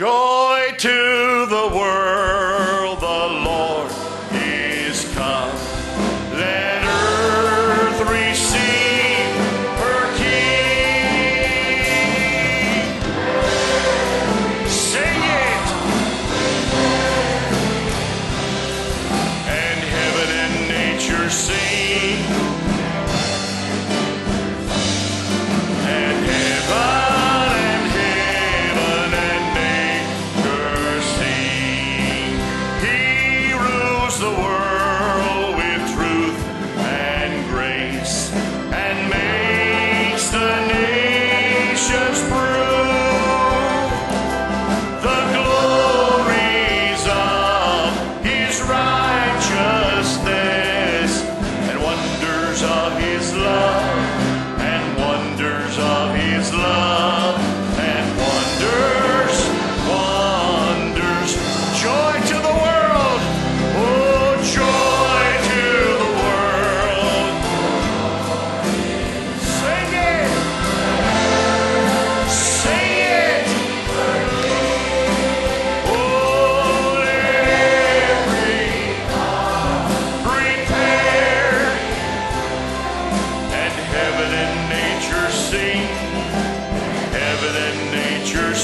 Joy to the world, the Lord is come. Let earth receive her King. Sing it! And heaven and nature sing. the world.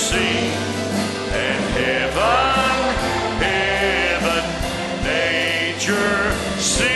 see. And heaven, heaven, nature see.